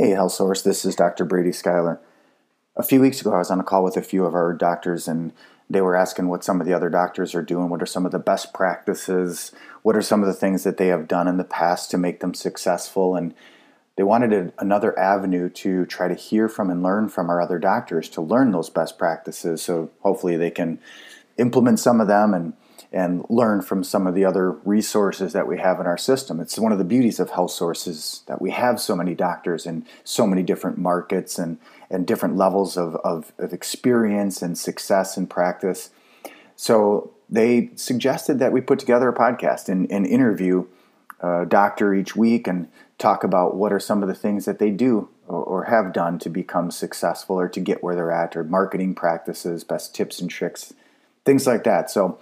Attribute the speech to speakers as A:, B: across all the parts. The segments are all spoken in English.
A: Hey, Health Source, this is Dr. Brady Schuyler. A few weeks ago, I was on a call with a few of our doctors, and they were asking what some of the other doctors are doing. What are some of the best practices? What are some of the things that they have done in the past to make them successful? And they wanted a, another avenue to try to hear from and learn from our other doctors to learn those best practices. So hopefully they can implement some of them and and learn from some of the other resources that we have in our system. It's one of the beauties of health sources that we have so many doctors in so many different markets and, and different levels of, of, of experience and success and practice. So they suggested that we put together a podcast and, and interview a doctor each week and talk about what are some of the things that they do or, or have done to become successful or to get where they're at or marketing practices, best tips and tricks, things like that. So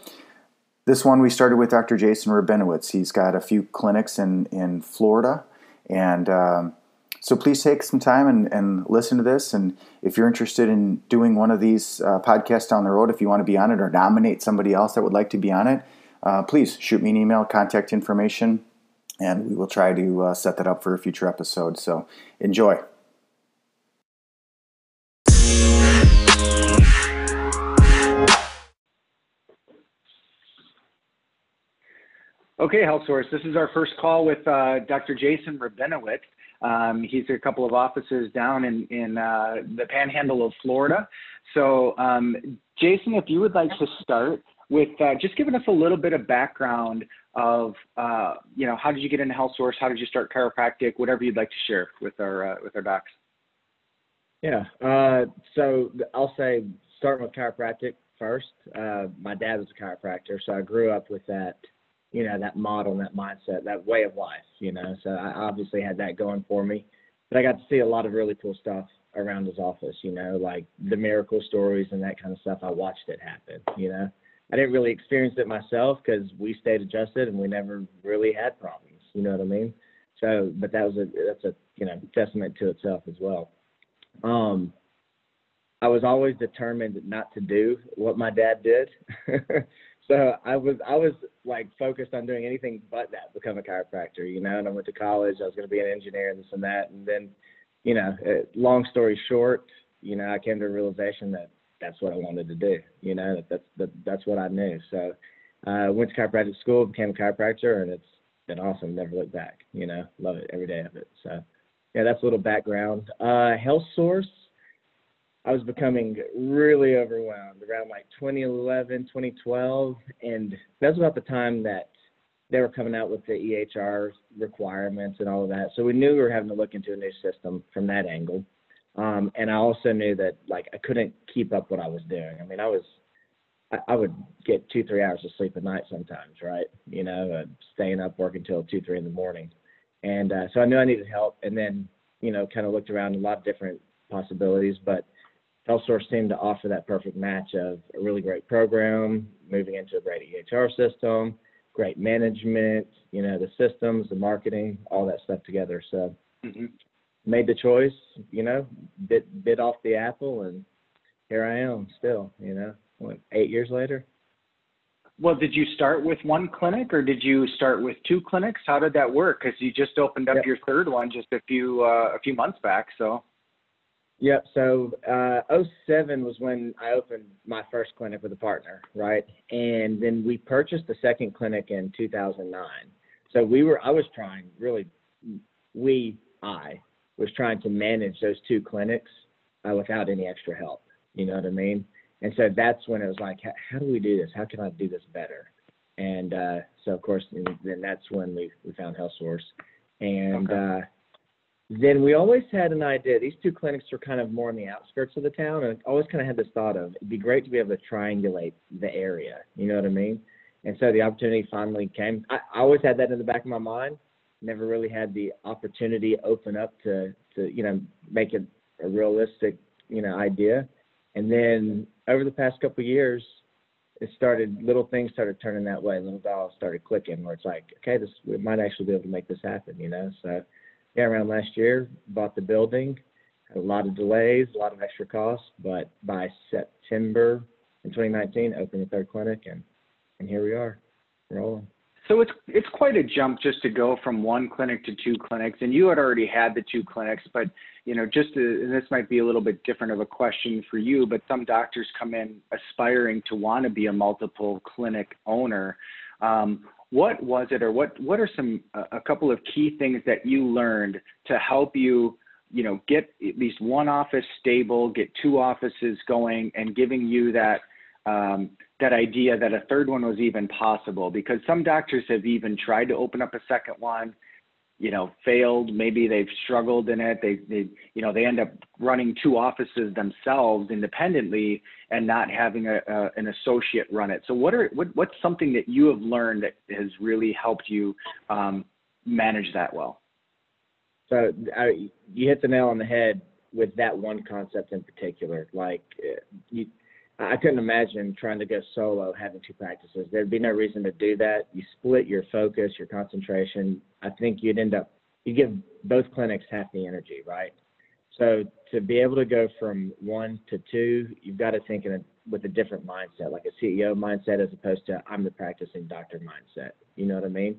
A: this one we started with Dr. Jason Rabinowitz. He's got a few clinics in, in Florida. And um, so please take some time and, and, listen to this. And if you're interested in doing one of these uh, podcasts down the road, if you want to be on it or nominate somebody else that would like to be on it, uh, please shoot me an email, contact information, and we will try to uh, set that up for a future episode. So enjoy.
B: Okay, Health Source. This is our first call with uh, Dr. Jason Rabinowitz. Um, he's a couple of offices down in, in uh, the panhandle of Florida. So, um, Jason, if you would like to start with uh, just giving us a little bit of background of, uh, you know, how did you get into Health Source? How did you start chiropractic? Whatever you'd like to share with our uh, with our docs.
C: Yeah. Uh, so I'll say starting with chiropractic first. my dad was a chiropractor, so I grew up with that you know, that model and that mindset, that way of life, you know. So I obviously had that going for me. But I got to see a lot of really cool stuff around his office, you know, like the miracle stories and that kind of stuff. I watched it happen, you know. I didn't really experience it myself because we stayed adjusted and we never really had problems, you know what I mean? So, but that was a that's a you know testament to itself as well. Um, I was always determined not to do what my dad did. so I was I was like focused on doing anything but that, become a chiropractor, you know. And I went to college. I was going to be an engineer and this and that. And then, you know, uh, long story short, you know, I came to a realization that that's what I wanted to do. You know, that that's that, that's what I knew. So I uh, went to chiropractic school, became a chiropractor, and it's been awesome. Never looked back. You know, love it every day of it. So yeah, that's a little background. Uh, Health Source I was becoming really overwhelmed around like 2011, 2012, and that's about the time that they were coming out with the EHR requirements and all of that. So we knew we were having to look into a new system from that angle. Um, and I also knew that like I couldn't keep up what I was doing. I mean, I was I, I would get two three hours of sleep a night sometimes, right? You know, uh, staying up working till two three in the morning, and uh, so I knew I needed help. And then you know, kind of looked around a lot of different possibilities, but HealthSource seemed to offer that perfect match of a really great program, moving into a great EHR system, great management, you know, the systems, the marketing, all that stuff together. So mm-hmm. made the choice, you know, bit bit off the apple and here I am still, you know, what, eight years later.
B: Well, did you start with one clinic or did you start with two clinics? How did that work? Because you just opened up yep. your third one just a few uh, a few months back. So
C: Yep. So uh, 07 was when I opened my first clinic with a partner, right? And then we purchased the second clinic in 2009. So we were, I was trying really, we, I was trying to manage those two clinics uh, without any extra help. You know what I mean? And so that's when it was like, how, do we do this? How can I do this better? And uh, so of course, then that's when we we found Health Source, and okay. uh, then we always had an idea. These two clinics were kind of more on the outskirts of the town, and I always kind of had this thought of it'd be great to be able to triangulate the area. You know what I mean? And so the opportunity finally came. I, I always had that in the back of my mind. Never really had the opportunity open up to to you know make it a realistic you know idea. And then over the past couple of years, it started little things started turning that way. Little dollars started clicking where it's like, okay, this we might actually be able to make this happen. You know, so yeah, around last year, bought the building. Had a lot of delays, a lot of extra costs, but by September in 2019, opened the third clinic, and and here we are, rolling.
B: So it's it's quite a jump just to go from one clinic to two clinics, and you had already had the two clinics, but you know, just to, and this might be a little bit different of a question for you, but some doctors come in aspiring to want to be a multiple clinic owner. Um, what was it, or what what are some a couple of key things that you learned to help you, you know, get at least one office stable, get two offices going, and giving you that um, that idea that a third one was even possible? Because some doctors have even tried to open up a second one you know failed. Maybe they've struggled in it. They they you know they end up running two offices themselves independently and not having a, a an associate run it. So what are what, what's something that you have learned that has really helped you um, manage that well?
C: So I, you hit the nail on the head with that one concept in particular. Like uh, you I couldn't imagine trying to go solo having two practices. There'd be no reason to do that. You split your focus, your concentration. I think you'd end up you give both clinics half the energy, right? So to be able to go from one to two, you've got to think in a, with a different mindset, like a CEO mindset, as opposed to I'm the practicing doctor mindset. You know what I mean?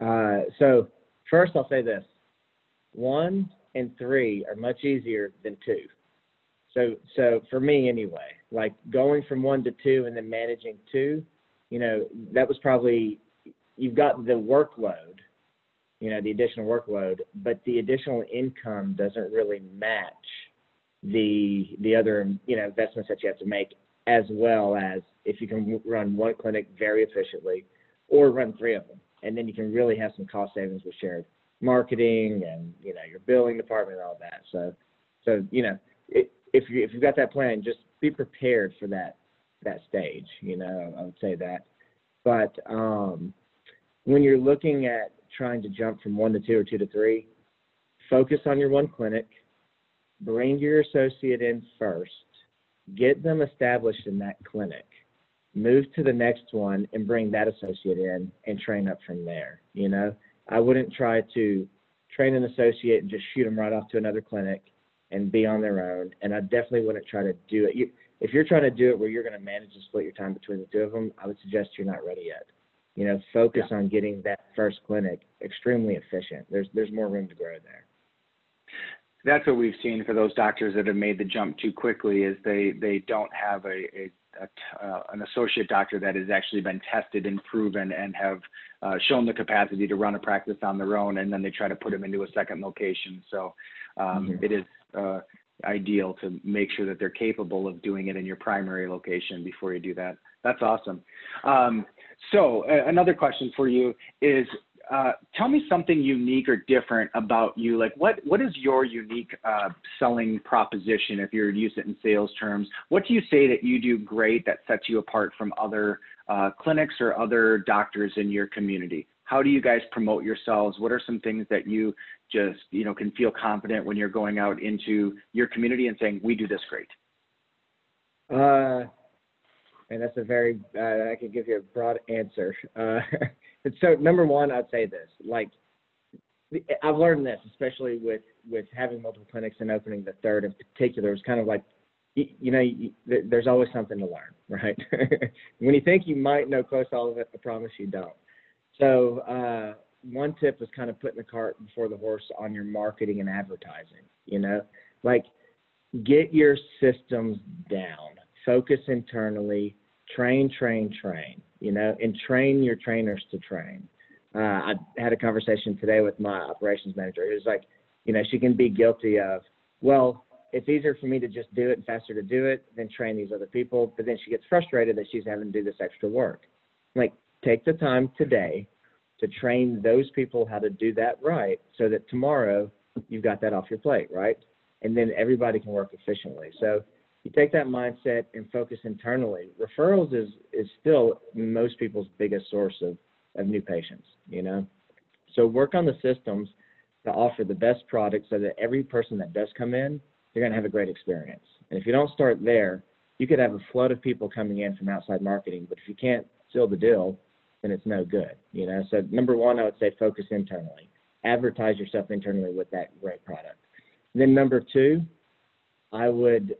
C: Uh, so first, I'll say this: one and three are much easier than two. So so for me anyway, like going from one to two and then managing two, you know, that was probably you've got the workload, you know, the additional workload, but the additional income doesn't really match the the other you know investments that you have to make as well as if you can run one clinic very efficiently or run three of them. And then you can really have some cost savings with shared marketing and you know your billing department and all that. So so you know if you if you've got that plan, just be prepared for that that stage. You know, I would say that. But um, when you're looking at trying to jump from one to two or two to three, focus on your one clinic. Bring your associate in first. Get them established in that clinic. Move to the next one and bring that associate in and train up from there. You know, I wouldn't try to train an associate and just shoot them right off to another clinic and be on their own. And I definitely wouldn't try to do it. You, if you're trying to do it where you're going to manage and split your time between the two of them, I would suggest you're not ready yet. You know, focus yeah. on getting that first clinic extremely efficient. There's there's more room to grow there.
B: That's what we've seen for those doctors that have made the jump too quickly. Is they they don't have a, a uh, an associate doctor that has actually been tested and proven and have uh, shown the capacity to run a practice on their own, and then they try to put them into a second location. So um, mm-hmm. it is uh, ideal to make sure that they're capable of doing it in your primary location before you do that. That's awesome. Um, so uh, another question for you is, uh, tell me something unique or different about you. Like what, what is your unique uh, selling proposition if you're to use it in sales terms? What do you say that you do great that sets you apart from other uh, clinics or other doctors in your community? How do you guys promote yourselves? What are some things that you just you know can feel confident when you're going out into your community and saying we do this great?
C: Uh, and that's a very uh, I could give you a broad answer. Uh, so number one, I'd say this: like I've learned this, especially with with having multiple clinics and opening the third in particular. It's kind of like you, know, you, there's always something to learn, right? when you think you might know close all of it, I promise you don't. So uh, one tip is kind of putting the cart before the horse on your marketing and advertising. You know, like get your systems down, focus internally, train, train, train. You know, and train your trainers to train. Uh, I had a conversation today with my operations manager. Was like, you know, she can be guilty of, well, it's easier for me to just do it and faster to do it than train these other people. But then she gets frustrated that she's having to do this extra work. Like, take the time today to train those people how to do that right so that tomorrow you've got that off your plate, right? And then everybody can work efficiently. So you take that mindset and focus internally. Referrals is is still most people's biggest source of, of new patients, you know. So work on the systems to offer the best product so that every person that does come in, they're gonna have a great experience. And if you don't start there, you could have a flood of people coming in from outside marketing, but if you can't seal the deal, then it's no good. You know, so number one, I would say focus internally, advertise yourself internally with that great product. Then number two, I would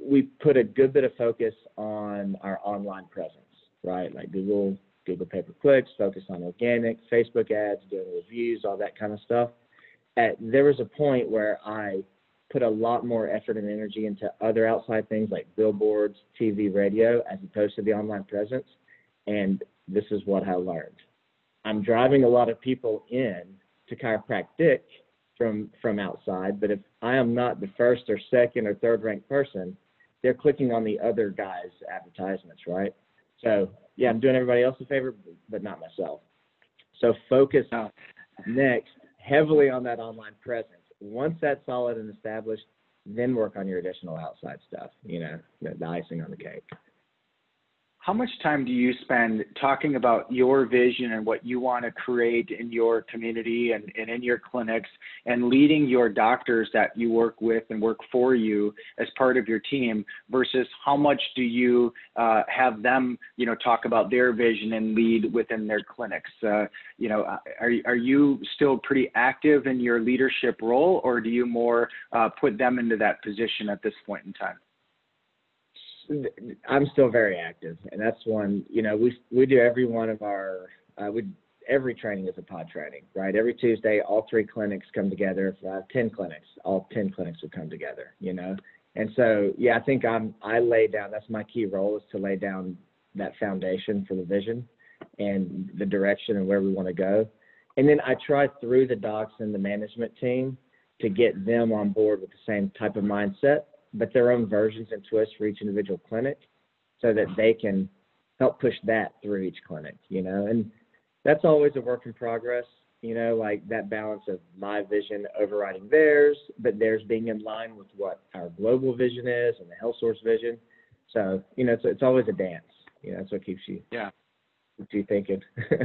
C: we put a good bit of focus on our online presence, right? Like Google Google pay per clicks, focus on organic, Facebook ads, doing reviews, all that kind of stuff. At, there was a point where I put a lot more effort and energy into other outside things like billboards, TV, radio, as opposed to the online presence. And this is what I learned. I'm driving a lot of people in to chiropractic from from outside, but if I am not the first or second or third ranked person, they're clicking on the other guy's advertisements, right? So yeah, I'm doing everybody else a favor, but not myself. So focus next heavily on that online presence. Once that's solid and established, then work on your additional outside stuff. You know, the, the icing on the cake
B: how much time do you spend talking about your vision and what you want to create in your community and, and in your clinics and leading your doctors that you work with and work for you as part of your team versus how much do you uh, have them you know talk about their vision and lead within their clinics? Uh, you know are, are you still pretty active in your leadership role or do you more uh, put them into that position at this point in time
C: I'm still very active, and that's one. You know, we we do every one of our uh, we every training is a pod training, right? Every Tuesday, all three clinics come together. If I have ten clinics, all ten clinics would come together. You know, and so yeah, I think I'm I lay down. That's my key role is to lay down that foundation for the vision and the direction and where we want to go. And then I try through the docs and the management team to get them on board with the same type of mindset but their own versions and twists for each individual clinic so that they can help push that through each clinic, you know. And that's always a work in progress, you know, like that balance of my vision overriding theirs, but theirs being in line with what our global vision is and the health source vision. So, you know, it's, it's always a dance. You know, that's what keeps you
B: yeah
C: keeps you thinking.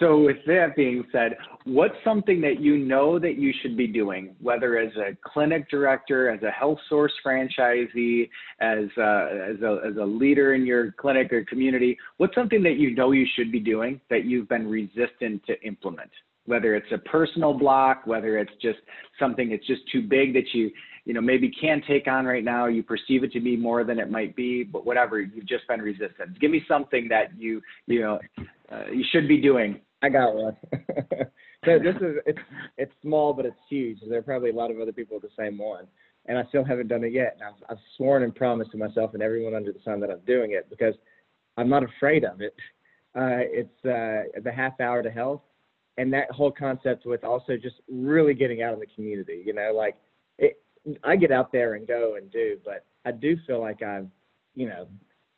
B: So, with that being said, what's something that you know that you should be doing, whether as a clinic director, as a health source franchisee, as a, as a, as a leader in your clinic or community? What's something that you know you should be doing that you've been resistant to implement? Whether it's a personal block, whether it's just something that's just too big that you you know maybe can't take on right now you perceive it to be more than it might be but whatever you've just been resistant give me something that you you know uh, you should be doing.
C: I got one. So this is it's it's small but it's huge. There are probably a lot of other people with the same one and i still haven't done it yet. And i've, I've sworn and promised to myself and everyone under the sun that i'm doing it because i'm not afraid of it. Uh, it's uh, the half hour to health and that whole concept with also just really getting out in the community you know like it, I get out there and go and do, but I do feel like I've, you know,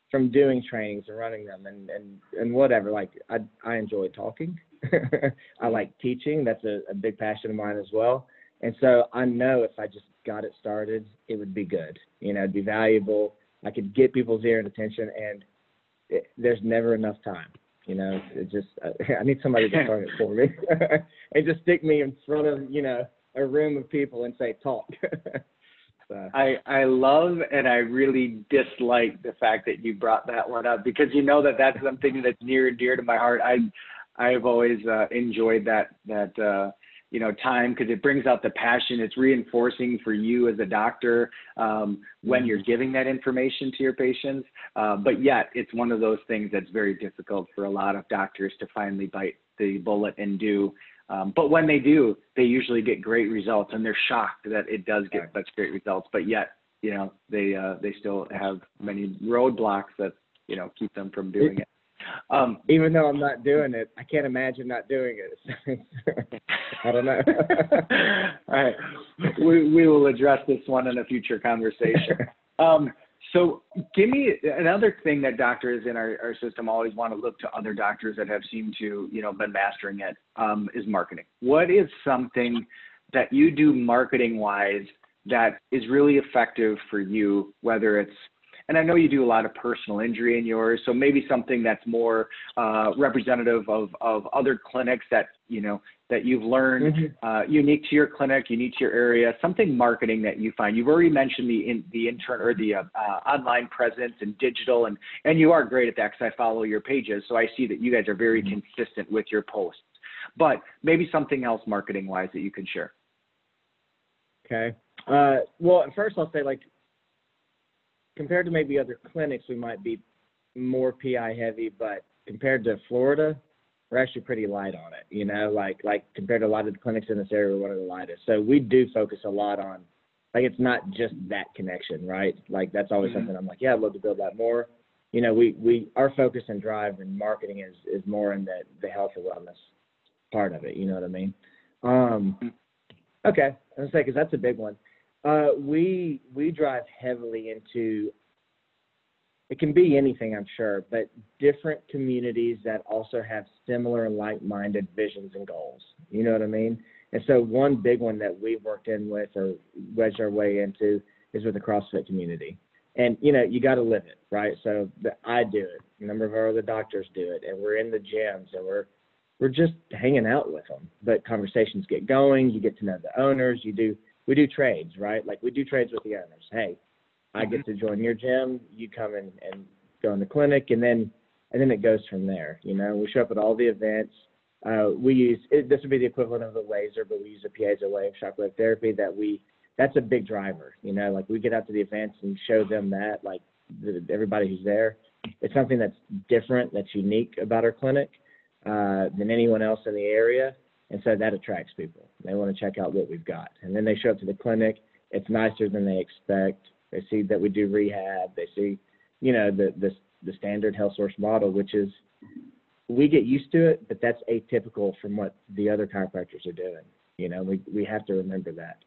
C: from doing trainings and running them and and and whatever. Like I I enjoy talking. I like teaching. That's a, a big passion of mine as well. And so I know if I just got it started, it would be good. You know, it'd be valuable. I could get people's ear and attention, and it, there's never enough time. You know, it just uh, I need somebody to start it for me and just stick me in front of you know a room of people and say talk.
B: So. I I love and I really dislike the fact that you brought that one up because you know that that's something that's near and dear to my heart. I I've always uh, enjoyed that that uh, you know time because it brings out the passion. It's reinforcing for you as a doctor um, when you're giving that information to your patients. Uh, but yet it's one of those things that's very difficult for a lot of doctors to finally bite the bullet and do. Um, but when they do, they usually get great results, and they're shocked that it does get such great results. But yet, you know, they uh, they still have many roadblocks that you know keep them from doing it.
C: Um, Even though I'm not doing it, I can't imagine not doing it. I don't know.
B: All right, we we will address this one in a future conversation. Um, so give me another thing that doctors in our, our system always want to look to other doctors that have seemed to, you know, been mastering it um, is marketing. What is something that you do marketing wise that is really effective for you, whether it's and I know you do a lot of personal injury in yours, so maybe something that's more uh, representative of, of other clinics that you know that you've learned mm-hmm. uh, unique to your clinic, unique to your area, something marketing that you find. You've already mentioned the in, the intern or the uh, uh, online presence and digital, and and you are great at that because I follow your pages, so I see that you guys are very mm-hmm. consistent with your posts. But maybe something else marketing wise that you can share.
C: Okay. Uh, well, first I'll say like compared to maybe other clinics, we might be more PI heavy, but compared to Florida, we're actually pretty light on it. You know, like like compared to a lot of the clinics in this area, we're one of the lightest. So we do focus a lot on like it's not just that connection, right? Like that's always mm-hmm. something I'm like, yeah, I'd love to build that more. You know, we we our focus and drive and marketing is is more in the the health and wellness part of it. You know what I mean? Um, mm-hmm. okay, I was say because that's a big one. Uh, we we drive heavily into it can be anything, I'm sure, but different communities that also have similar like-minded visions and goals. You know what I mean? And so one big one that we've worked in with or wedged our way into is with the CrossFit community. And you know, you got to live it, right? So the, I do it. A number of our other doctors do it, and we're in the gyms and we're we're just hanging out with them. But conversations get going. You get to know the owners. You do we do trades, right? Like we do trades with the owners. Hey, I get mm-hmm. to join your gym. You come in and go in the clinic, and then and then it goes from there. You know, we show up at all the events. Uh, we use it, this would be the equivalent of a laser, but we use a piezo wave shockwave therapy that we that's a big driver. You know, like we get out to the events and show them that, like the, everybody who's there, it's something that's different, that's unique about our clinic uh, than anyone else in the area, and so that attracts people. They want to check out what we've got, and then they show up to the clinic. It's nicer than they expect. They see that we do rehab. They see, you know, the the the standard health source model, which is we get used to it, but that's atypical from what the other chiropractors are doing. You know, we we have to remember that.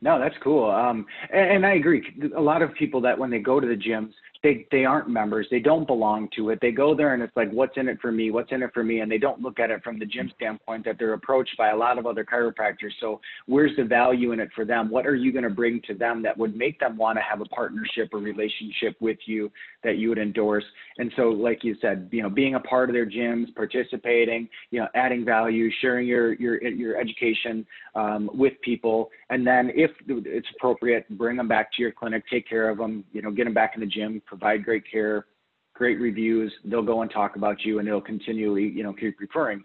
B: No, that's cool. Um, and, and I agree. A lot of people that when they go to the gyms, they they aren't members. They don't belong to it. They go there and it's like what's in it for me? What's in it for me? And they don't look at it from the gym standpoint that they're approached by a lot of other chiropractors. So where's the value in it for them? What are you going to bring to them that would make them want to have a partnership or relationship with you that you would endorse? And so like you said you know being a part of their gyms participating you know adding value sharing your your your education um, with people. And then if it's appropriate bring them back to your clinic take care of them you know get them back in the gym provide great care, great reviews. They'll go and talk about you, and it'll continually, you know, keep referring.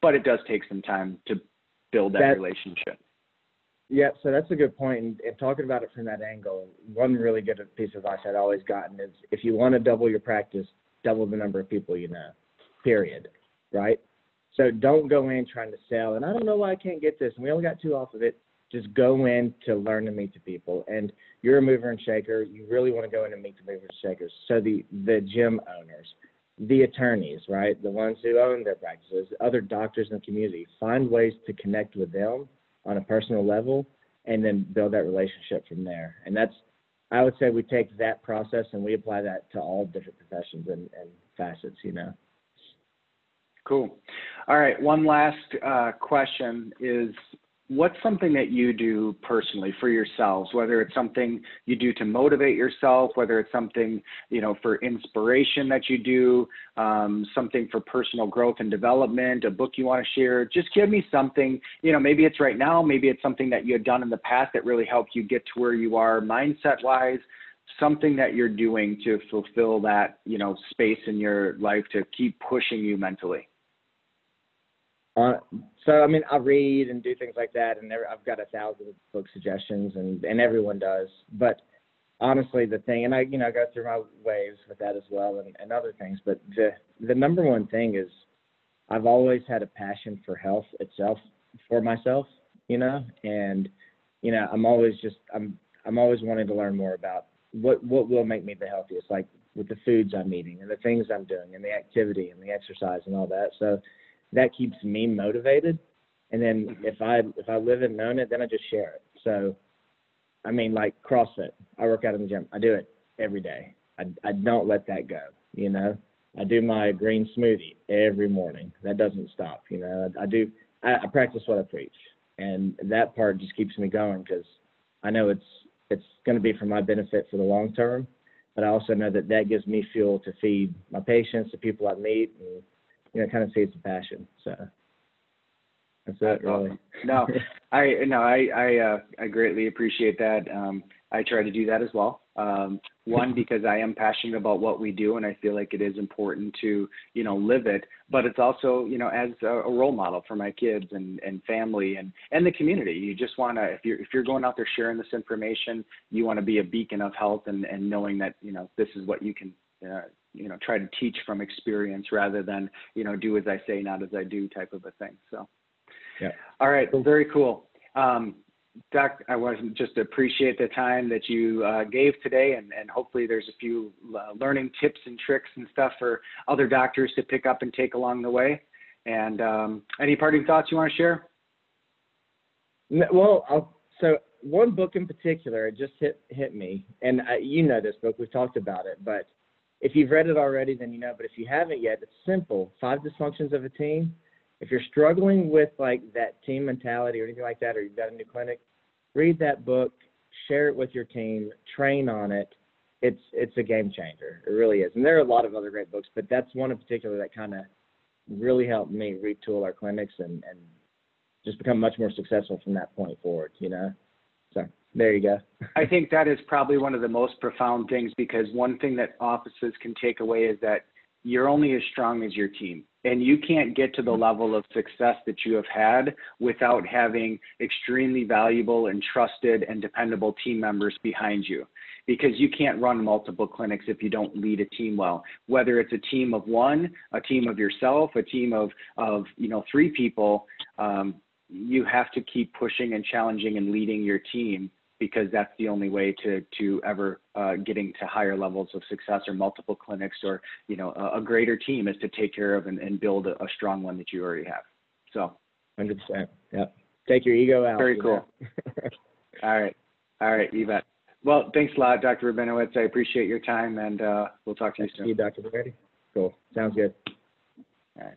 B: But it does take some time to build that, that relationship.
C: Yeah, so that's a good point. And, and, talking about it from that angle, one really good piece of advice I'd always gotten is if you want to double your practice, double the number of people you know. Period. Right. So don't go in trying to sell. And I don't know why I can't get this. And we only got two off of it just go in to learn to meet the people. And you're a mover and shaker. You really want to go in and meet the movers and shakers. So the the gym owners, the attorneys, right, the ones who own their practices, other doctors in the community, find ways to connect with them on a personal level, and then build that relationship from there. And that's I would say we take that process and we apply that to all different professions and, and facets. You know.
B: Cool. All right. One last uh, question is what's something that you do personally for yourselves? Whether it's something you do to motivate yourself whether it's something you know for inspiration that you do um, something for personal growth and development a book you want to share. Just give me something you know maybe it's right now maybe it's something that you had done in the past that really helped you get to where you are mindset wise something that you're doing to fulfill that you know space in your life to keep pushing you mentally
C: so I mean, I read and do things like that, and I've got a thousand book suggestions, and and everyone does. But honestly, the thing, and I you know I go through my waves with that as well, and, and other things. But the the number one thing is, I've always had a passion for health itself, for myself, you know, and you know I'm always just I'm I'm always wanting to learn more about what what will make me the healthiest, like with the foods I'm eating and the things I'm doing and the activity and the exercise and all that. So that keeps me motivated. And then if I if I live and own it, then I just share it. So, I mean, like CrossFit, I work out in the gym. I do it every day. I I don't let that go. You know, I do my green smoothie every morning. That doesn't stop. You know, I, I do. I, I practice what I preach, and that part just keeps me going because I know it's it's going to be for my benefit for the long term. But I also know that that gives me fuel to feed my patients, the people I meet, and you know, kind of saves the passion. So that's it, really.
B: no, I no, I I uh, I greatly appreciate that. Um, I try to do that as well. Um, one because I am passionate about what we do, and I feel like it is important to you know live it. But it's also you know as a, a role model for my kids and and family and and the community. You just want to if you're if you're going out there sharing this information, you want to be a beacon of health and and knowing that you know this is what you can uh, you know try to teach from experience rather than you know do as I say, not as I do type of a thing. So,
C: yeah.
B: All right. Well, very cool. Um, Doc, I want to just appreciate the time that you uh, gave today, and, and hopefully there's a few uh, learning tips and tricks and stuff for other doctors to pick up and take along the way. And um, any parting thoughts you want to share?
C: Well, I'll, so one book in particular just hit hit me, and I, you know this book. We've talked about it, but if you've read it already, then you know. But if you haven't yet, it's simple: Five Dysfunctions of a Team. If you're struggling with like that team mentality or anything like that, or you've got a new clinic, read that book, share it with your team, train on it. It's it's a game changer. It really is. And there are a lot of other great books, but that's one in particular that kind of really helped me retool our clinics and and just become much more successful from that point forward. You know. There you go.
B: I think that is probably one of the most profound things because one thing that offices can take away is that you're only as strong as your team. And you can't get to the level of success that you have had without having extremely valuable and trusted and dependable team members behind you. Because you can't run multiple clinics if you don't lead a team well. Whether it's a team of one, a team of yourself, a team of, of you know, three people, um, you have to keep pushing and challenging and leading your team because that's the only way to to ever uh, getting to higher levels of success or multiple clinics or you know a, a greater team is to take care of and, and build a, a, strong one that you already have. So,
C: hundred percent. Yep. Take your ego out.
B: Very cool. All right. All right, you bet. Well, thanks a lot, Dr. Rabinowitz. I appreciate your time, and uh, we'll talk to
C: Thanks
B: you soon.
C: you, Dr. Brady. Cool. Sounds good.
B: All right.